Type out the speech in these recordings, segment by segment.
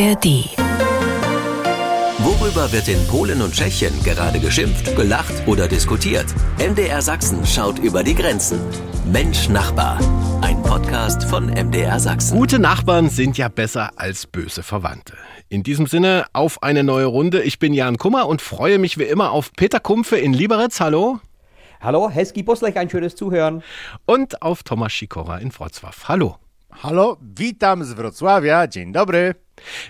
ARD. Worüber wird in Polen und Tschechien gerade geschimpft, gelacht oder diskutiert? MDR Sachsen schaut über die Grenzen. Mensch Nachbar. Ein Podcast von MDR Sachsen. Gute Nachbarn sind ja besser als böse Verwandte. In diesem Sinne auf eine neue Runde. Ich bin Jan Kummer und freue mich wie immer auf Peter Kumpfe in Lieberitz. Hallo. Hallo, Heski Boslech, ein schönes Zuhören. Und auf Thomas Sikora in Wrocław. Hallo. Hallo, witam z Wrocławia. Dzień dobry.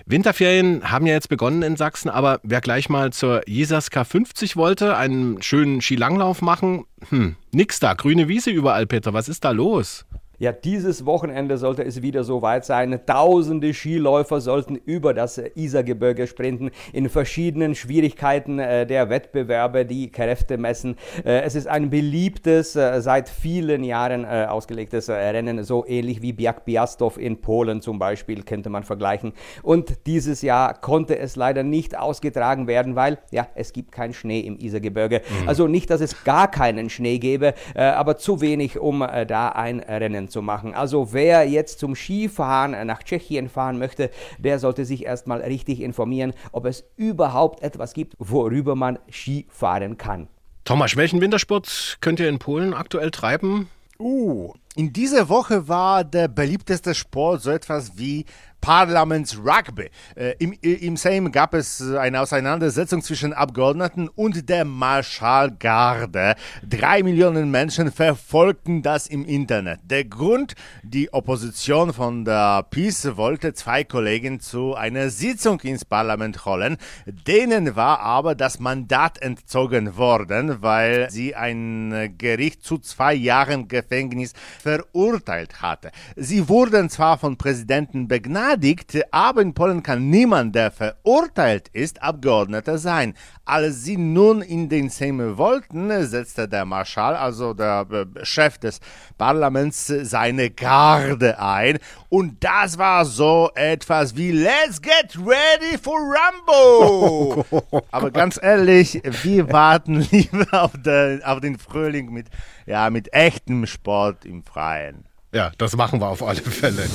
Winterferien haben ja jetzt begonnen in Sachsen, aber wer gleich mal zur Jesaska 50 wollte, einen schönen Skilanglauf machen, hm, nix da, grüne Wiese überall, Peter, was ist da los? Ja, dieses Wochenende sollte es wieder so weit sein. Tausende Skiläufer sollten über das Isergebirge sprinten, in verschiedenen Schwierigkeiten äh, der Wettbewerbe, die Kräfte messen. Äh, es ist ein beliebtes, äh, seit vielen Jahren ausgelegtes Rennen, so ähnlich wie Biak Biastow in Polen zum Beispiel, könnte man vergleichen. Und dieses Jahr konnte es leider nicht ausgetragen werden, weil ja, es gibt keinen Schnee im Isergebirge. Mhm. Also nicht, dass es gar keinen Schnee gäbe, aber zu wenig, um da ein Rennen zu machen. Also wer jetzt zum Skifahren nach Tschechien fahren möchte, der sollte sich erstmal richtig informieren, ob es überhaupt etwas gibt, worüber man Ski fahren kann. Thomas, welchen Wintersport könnt ihr in Polen aktuell treiben? Uh, in dieser Woche war der beliebteste Sport so etwas wie Parlamentsrugby. Äh, im, Im Sejm gab es eine Auseinandersetzung zwischen Abgeordneten und der Marschallgarde. Drei Millionen Menschen verfolgten das im Internet. Der Grund, die Opposition von der PiS wollte zwei Kollegen zu einer Sitzung ins Parlament holen. Denen war aber das Mandat entzogen worden, weil sie ein Gericht zu zwei Jahren Gefängnis verurteilt hatte. Sie wurden zwar von Präsidenten begnadigt, aber in Polen kann niemand, der verurteilt ist, Abgeordneter sein. Als sie nun in den Sejm wollten, setzte der Marschall, also der äh, Chef des Parlaments, seine Garde ein. Und das war so etwas wie Let's get ready for Rambo. Aber ganz ehrlich, wir warten lieber auf den, auf den Frühling mit, ja, mit echtem Sport im Freien. Ja, das machen wir auf alle Fälle.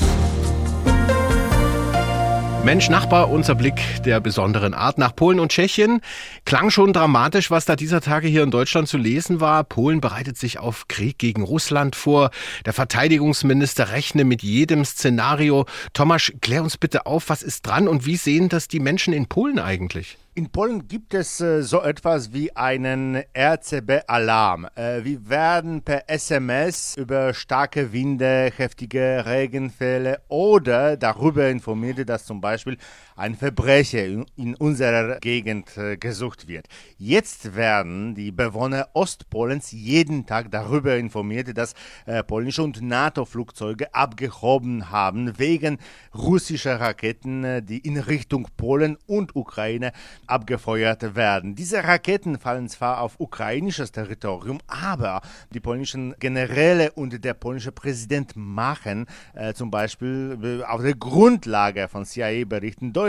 Mensch, Nachbar, unser Blick der besonderen Art nach Polen und Tschechien. Klang schon dramatisch, was da dieser Tage hier in Deutschland zu lesen war. Polen bereitet sich auf Krieg gegen Russland vor. Der Verteidigungsminister rechne mit jedem Szenario. Tomasz, klär uns bitte auf, was ist dran und wie sehen das die Menschen in Polen eigentlich? In Polen gibt es äh, so etwas wie einen RCB-Alarm. Äh, wir werden per SMS über starke Winde, heftige Regenfälle oder darüber informiert, dass zum Beispiel ein Verbrecher in, unserer Gegend äh, gesucht wird. Jetzt werden die Bewohner Ostpolens jeden Tag darüber informiert, dass äh, polnische und NATO-Flugzeuge abgehoben haben wegen russischer Raketen, äh, die in Richtung Polen und Ukraine abgefeuert werden. Diese Raketen fallen zwar auf ukrainisches Territorium, aber die polnischen Generäle und der polnische Präsident machen äh, zum Beispiel auf der Grundlage von CIA-Berichten deutlich,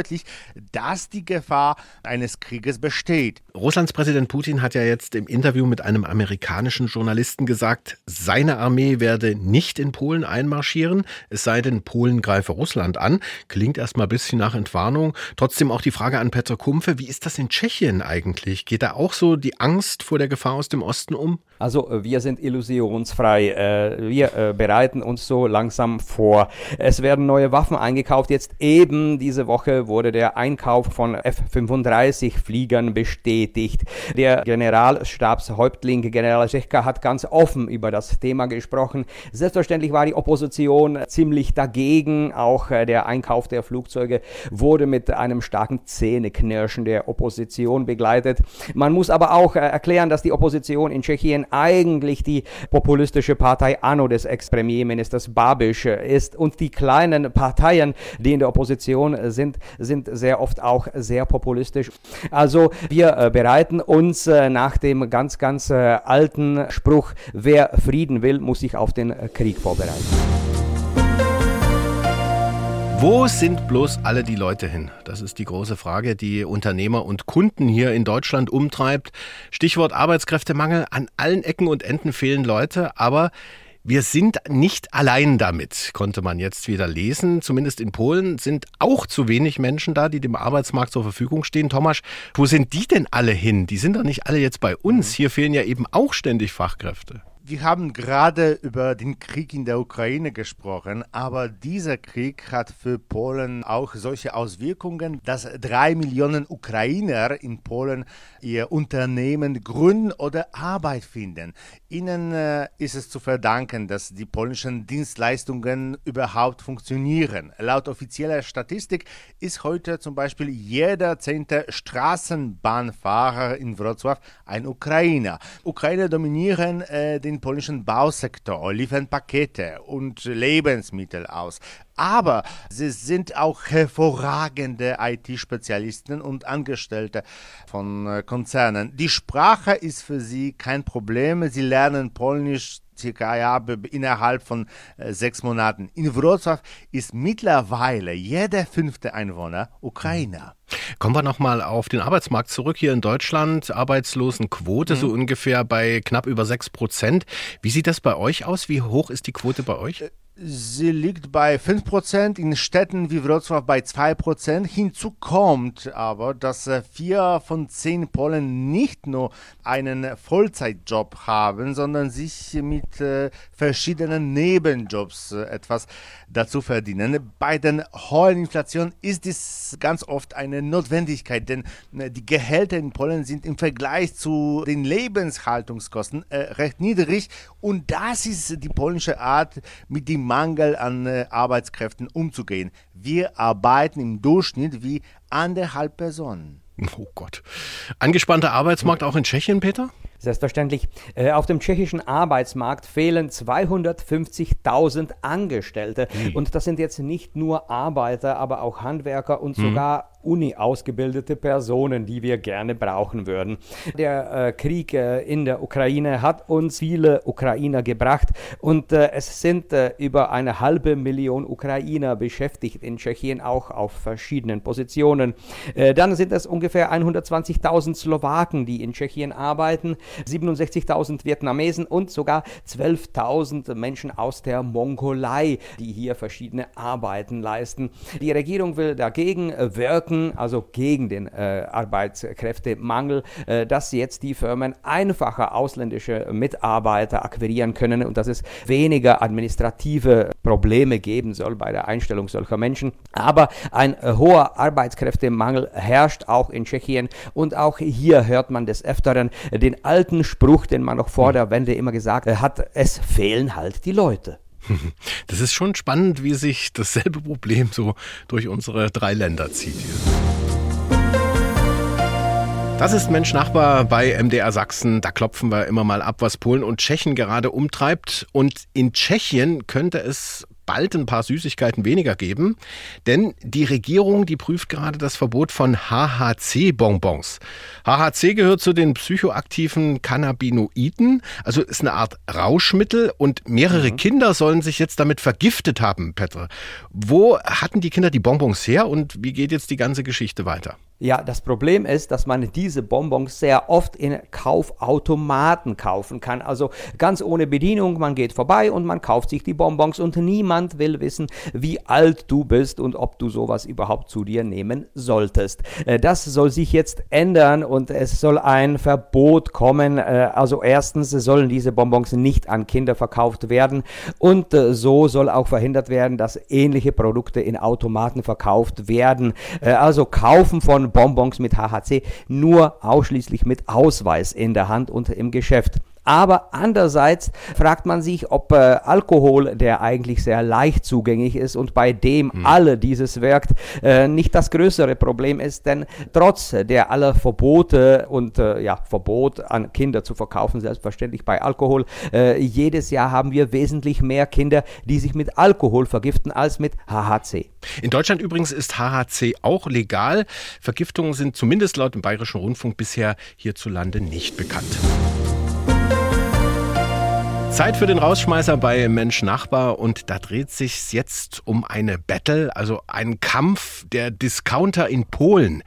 dass die Gefahr eines Krieges besteht. Russlands Präsident Putin hat ja jetzt im Interview mit einem amerikanischen Journalisten gesagt, seine Armee werde nicht in Polen einmarschieren, es sei denn, Polen greife Russland an. Klingt erstmal ein bisschen nach Entwarnung. Trotzdem auch die Frage an Petr Kumpfe, wie ist das in Tschechien eigentlich? Geht da auch so die Angst vor der Gefahr aus dem Osten um? Also äh, wir sind illusionsfrei. Äh, wir äh, bereiten uns so langsam vor. Es werden neue Waffen eingekauft. Jetzt eben diese Woche wurde der Einkauf von F-35 Fliegern bestätigt. Der Generalstabshäuptling General Schechka hat ganz offen über das Thema gesprochen. Selbstverständlich war die Opposition ziemlich dagegen. Auch der Einkauf der Flugzeuge wurde mit einem starken Zähneknirschen der Opposition begleitet. Man muss aber auch erklären, dass die Opposition in Tschechien eigentlich die populistische Partei Anno des Ex-Premierministers Babiš ist. Und die kleinen Parteien, die in der Opposition sind, sind sehr oft auch sehr populistisch. Also wir äh, bereiten uns äh, nach dem ganz, ganz äh, alten Spruch, wer Frieden will, muss sich auf den Krieg vorbereiten. Wo sind bloß alle die Leute hin? Das ist die große Frage, die Unternehmer und Kunden hier in Deutschland umtreibt. Stichwort Arbeitskräftemangel. An allen Ecken und Enden fehlen Leute, aber Wir sind nicht allein damit, konnte man jetzt wieder lesen. Zumindest in Polen sind auch zu wenig Menschen da, die dem Arbeitsmarkt zur Verfügung stehen. Thomas, wo sind die denn alle hin? Die sind doch nicht alle jetzt bei uns. Hier fehlen ja eben auch ständig Fachkräfte. Wir haben gerade über den Krieg in der Ukraine gesprochen, aber dieser Krieg hat für Polen auch solche Auswirkungen, dass drei Millionen Ukrainer in Polen ihr Unternehmen gründen oder Arbeit finden. Ihnen äh, ist es zu verdanken, dass die polnischen Dienstleistungen überhaupt funktionieren. Laut offizieller Statistik ist heute zum Beispiel jeder zehnte Straßenbahnfahrer in Wrocław ein Ukrainer. Ukrainer dominieren äh, den polnischen Bausektor, liefern Pakete und Lebensmittel aus. Aber sie sind auch hervorragende IT-Spezialisten und Angestellte von äh, Konzernen. Die Sprache ist für sie kein Problem. Sie lernen Polnisch circa ja, innerhalb von äh, sechs Monaten. In Wrocław ist mittlerweile jeder fünfte Einwohner Ukrainer. Kommen wir nochmal auf den Arbeitsmarkt zurück hier in Deutschland. Arbeitslosenquote mhm. so ungefähr bei knapp über sechs Prozent. Wie sieht das bei euch aus? Wie hoch ist die Quote bei euch? Sie liegt bei 5%, in Städten wie Wrocław bei 2%. Hinzu kommt aber, dass äh, vier von zehn Polen nicht nur einen Vollzeitjob haben, sondern sich mit äh, verschiedenen Nebenjobs äh, etwas dazu verdienen. Bei den hohen Inflation ist dies ganz oft eine Notwendigkeit, denn die Gehälter in Polen sind im Vergleich zu den Lebenshaltungskosten recht niedrig und das ist die polnische Art, mit dem Mangel an äh, Arbeitskräften umzugehen. Wir arbeiten im Durchschnitt wie anderthalb Personen. Oh Gott. Angespannter Arbeitsmarkt auch in Tschechien, Peter? Selbstverständlich. Äh, auf dem tschechischen Arbeitsmarkt fehlen 250.000 Angestellte. Mhm. Und das sind jetzt nicht nur Arbeiter, aber auch Handwerker und mhm. sogar Uni-ausgebildete Personen, die wir gerne brauchen würden. Der äh, Krieg äh, in der Ukraine hat uns viele Ukrainer gebracht und äh, es sind äh, über eine halbe Million Ukrainer beschäftigt in Tschechien, auch auf verschiedenen Positionen. Äh, dann sind es ungefähr 120.000 Slowaken, die in Tschechien arbeiten, 67.000 Vietnamesen und sogar 12.000 Menschen aus der Mongolei, die hier verschiedene Arbeiten leisten. Die Regierung will dagegen wirken, also gegen den äh, Arbeitskräftemangel, äh, dass jetzt die Firmen einfacher ausländische Mitarbeiter akquirieren können und dass es weniger administrative Probleme geben soll bei der Einstellung solcher Menschen. Aber ein äh, hoher Arbeitskräftemangel herrscht auch in Tschechien und auch hier hört man des Öfteren den alten Spruch, den man noch vor hm. der Wende immer gesagt hat, es fehlen halt die Leute. Das ist schon spannend, wie sich dasselbe Problem so durch unsere drei Länder zieht. Das ist Mensch Nachbar bei MDR Sachsen. Da klopfen wir immer mal ab, was Polen und Tschechien gerade umtreibt. Und in Tschechien könnte es bald ein paar Süßigkeiten weniger geben, denn die Regierung, die prüft gerade das Verbot von HHC-Bonbons. HHC gehört zu den psychoaktiven Cannabinoiden, also ist eine Art Rauschmittel und mehrere mhm. Kinder sollen sich jetzt damit vergiftet haben, Petra. Wo hatten die Kinder die Bonbons her und wie geht jetzt die ganze Geschichte weiter? Ja, das Problem ist, dass man diese Bonbons sehr oft in Kaufautomaten kaufen kann. Also ganz ohne Bedienung, man geht vorbei und man kauft sich die Bonbons und niemand will wissen, wie alt du bist und ob du sowas überhaupt zu dir nehmen solltest. Äh, das soll sich jetzt ändern und es soll ein Verbot kommen. Äh, also erstens sollen diese Bonbons nicht an Kinder verkauft werden und äh, so soll auch verhindert werden, dass ähnliche Produkte in Automaten verkauft werden. Also kaufen von Bonbons mit HHC nur ausschließlich mit Ausweis in der Hand und im Geschäft. Aber andererseits fragt man sich, ob äh, Alkohol, der eigentlich sehr leicht zugänglich ist und bei dem hm. alle dieses wirkt, äh, nicht das größere Problem ist, denn trotz der aller Verbote und äh, ja, Verbot an Kinder zu verkaufen, selbstverständlich bei Alkohol, äh, jedes Jahr haben wir wesentlich mehr Kinder, die sich mit Alkohol vergiften als mit HHC. In Deutschland übrigens ist HHC auch legal. Vergiftungen sind zumindest laut dem Bayerischen Rundfunk bisher hierzulande nicht bekannt. Zeit für den Rausschmeißer bei Mensch Nachbar und da dreht sich jetzt um eine Battle, also einen Kampf der Discounter in Polen.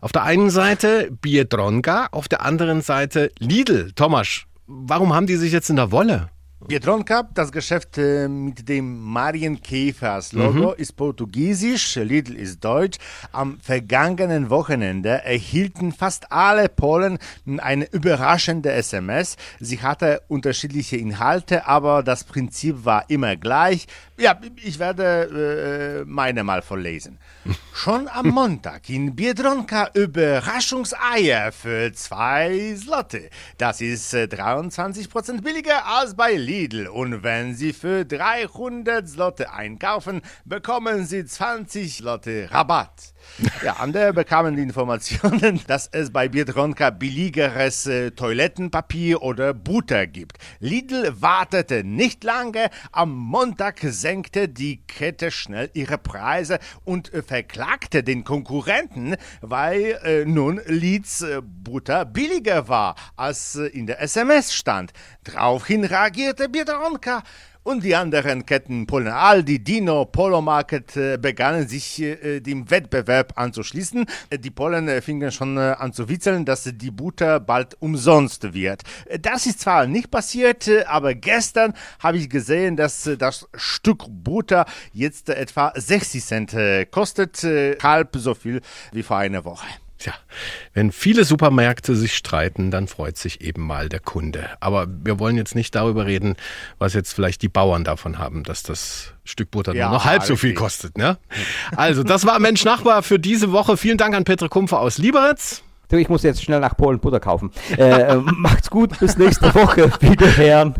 Auf der einen Seite Biedronka, auf der anderen Seite Lidl. Tomasz, warum haben die sich jetzt in der Wolle? Biedronka, das Geschäft äh, mit dem Marienkäfers-Logo, ist portugiesisch, Lidl ist deutsch. Am vergangenen Wochenende erhielten fast alle Polen eine überraschende SMS. Sie hatte unterschiedliche Inhalte, aber das Prinzip war immer gleich. Ja, ich werde äh, meine mal vorlesen. Schon am Montag in Biedronka Überraschungseier für zwei Slotte. Das ist äh, 23% billiger als bei Lidl. Und wenn Sie für 300 Slotte einkaufen, bekommen Sie 20 Slotte Rabatt. Ja, andere bekamen die Informationen, dass es bei Biedronka billigeres äh, Toilettenpapier oder Butter gibt. Lidl wartete nicht lange. Am Montag senkte die Kette schnell ihre Preise und äh, verklagte den Konkurrenten, weil äh, nun Lids äh, Butter billiger war, als in der SMS stand. Daraufhin reagierte Biedronka. Und die anderen Ketten Polen Aldi, Dino, Polo Market äh, begannen sich äh, dem Wettbewerb anzuschließen. Äh, Die Polen fingen schon an zu witzeln, dass die Butter bald umsonst wird. Das ist zwar nicht passiert, aber gestern habe ich gesehen, dass das Stück Butter jetzt etwa 60 Cent kostet, halb so viel wie vor einer Woche. Tja, wenn viele Supermärkte sich streiten, dann freut sich eben mal der Kunde. Aber wir wollen jetzt nicht darüber reden, was jetzt vielleicht die Bauern davon haben, dass das Stück Butter Ja, nur noch halb so viel kostet. Ne? Also, das war Mensch Nachbar für diese Woche. Vielen Dank an Petre Kumpfer aus Liberec. Ich muss jetzt schnell nach Polen Butter kaufen. Äh, äh, macht's gut, bis nächste Woche. Wiederhören.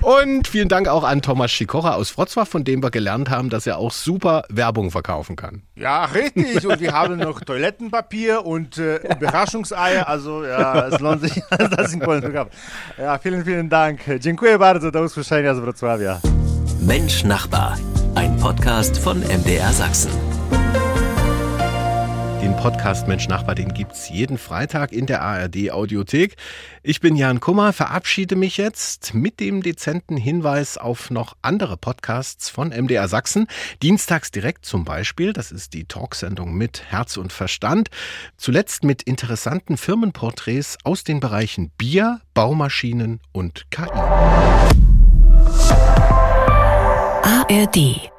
Und vielen Dank auch an Thomas Schikocher aus Wrocław, von dem wir gelernt haben, dass er auch super Werbung verkaufen kann. Ja, richtig. Und wir haben noch Toilettenpapier und äh, Überraschungseier. Also ja, es lohnt sich, das in Polen zu kaufen. Ja, vielen, vielen Dank. Dziękuję bardzo. Do usłyszenia z Wrocławia. Mensch Nachbar, ein Podcast von MDR Sachsen. Den Podcast Mensch Nachbar, den gibt's jeden Freitag in der ARD Audiothek. Ich bin Jan Kummer, verabschiede mich jetzt mit dem dezenten Hinweis auf noch andere Podcasts von MDR Sachsen. Dienstags direkt zum Beispiel, das ist die Talksendung mit Herz und Verstand. Zuletzt mit interessanten Firmenporträts aus den Bereichen Bier, Baumaschinen und KI. ARD